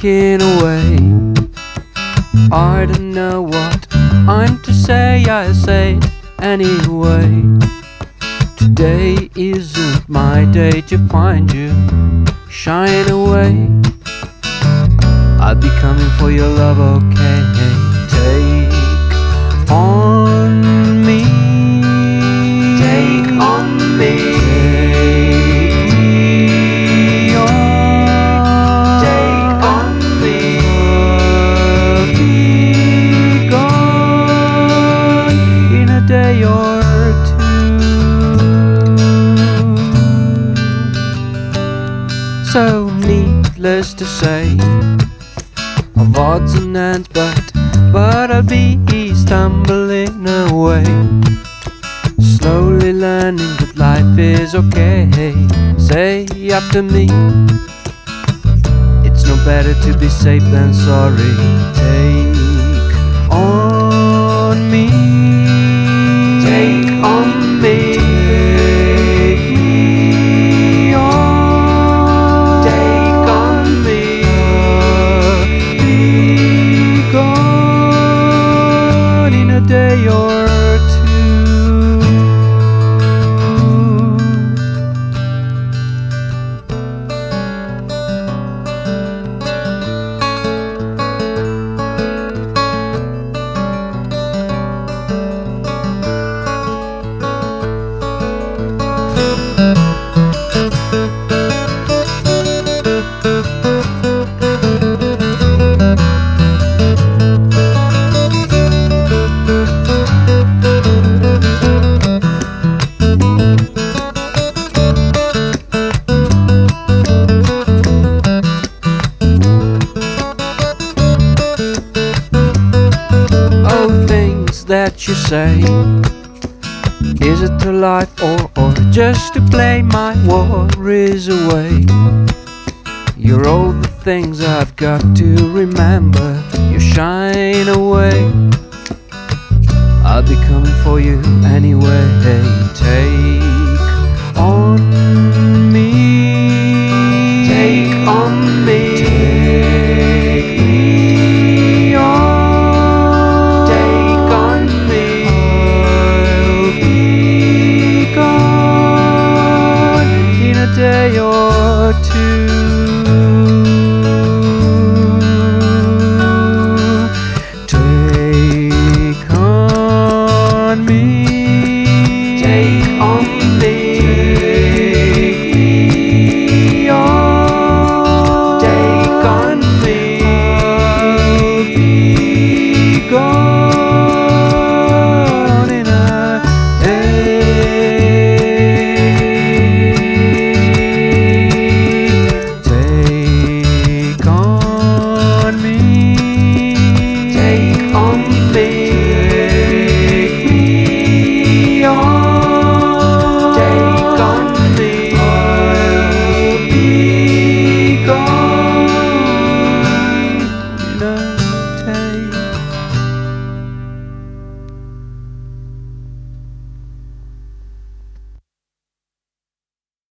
taken away. I don't know what I'm to say, I say anyway. Today isn't my day to find you, shine away. I'll be coming for your love, okay? Or two. So needless to say, of odds and ends, but but I'll be stumbling away, slowly learning that life is okay. Say after me. It's no better to be safe than sorry. Take on me. You say. Is it to life or, or just to play my worries away? You're all the things I've got to remember. You shine away. I'll be coming for you anyway. Take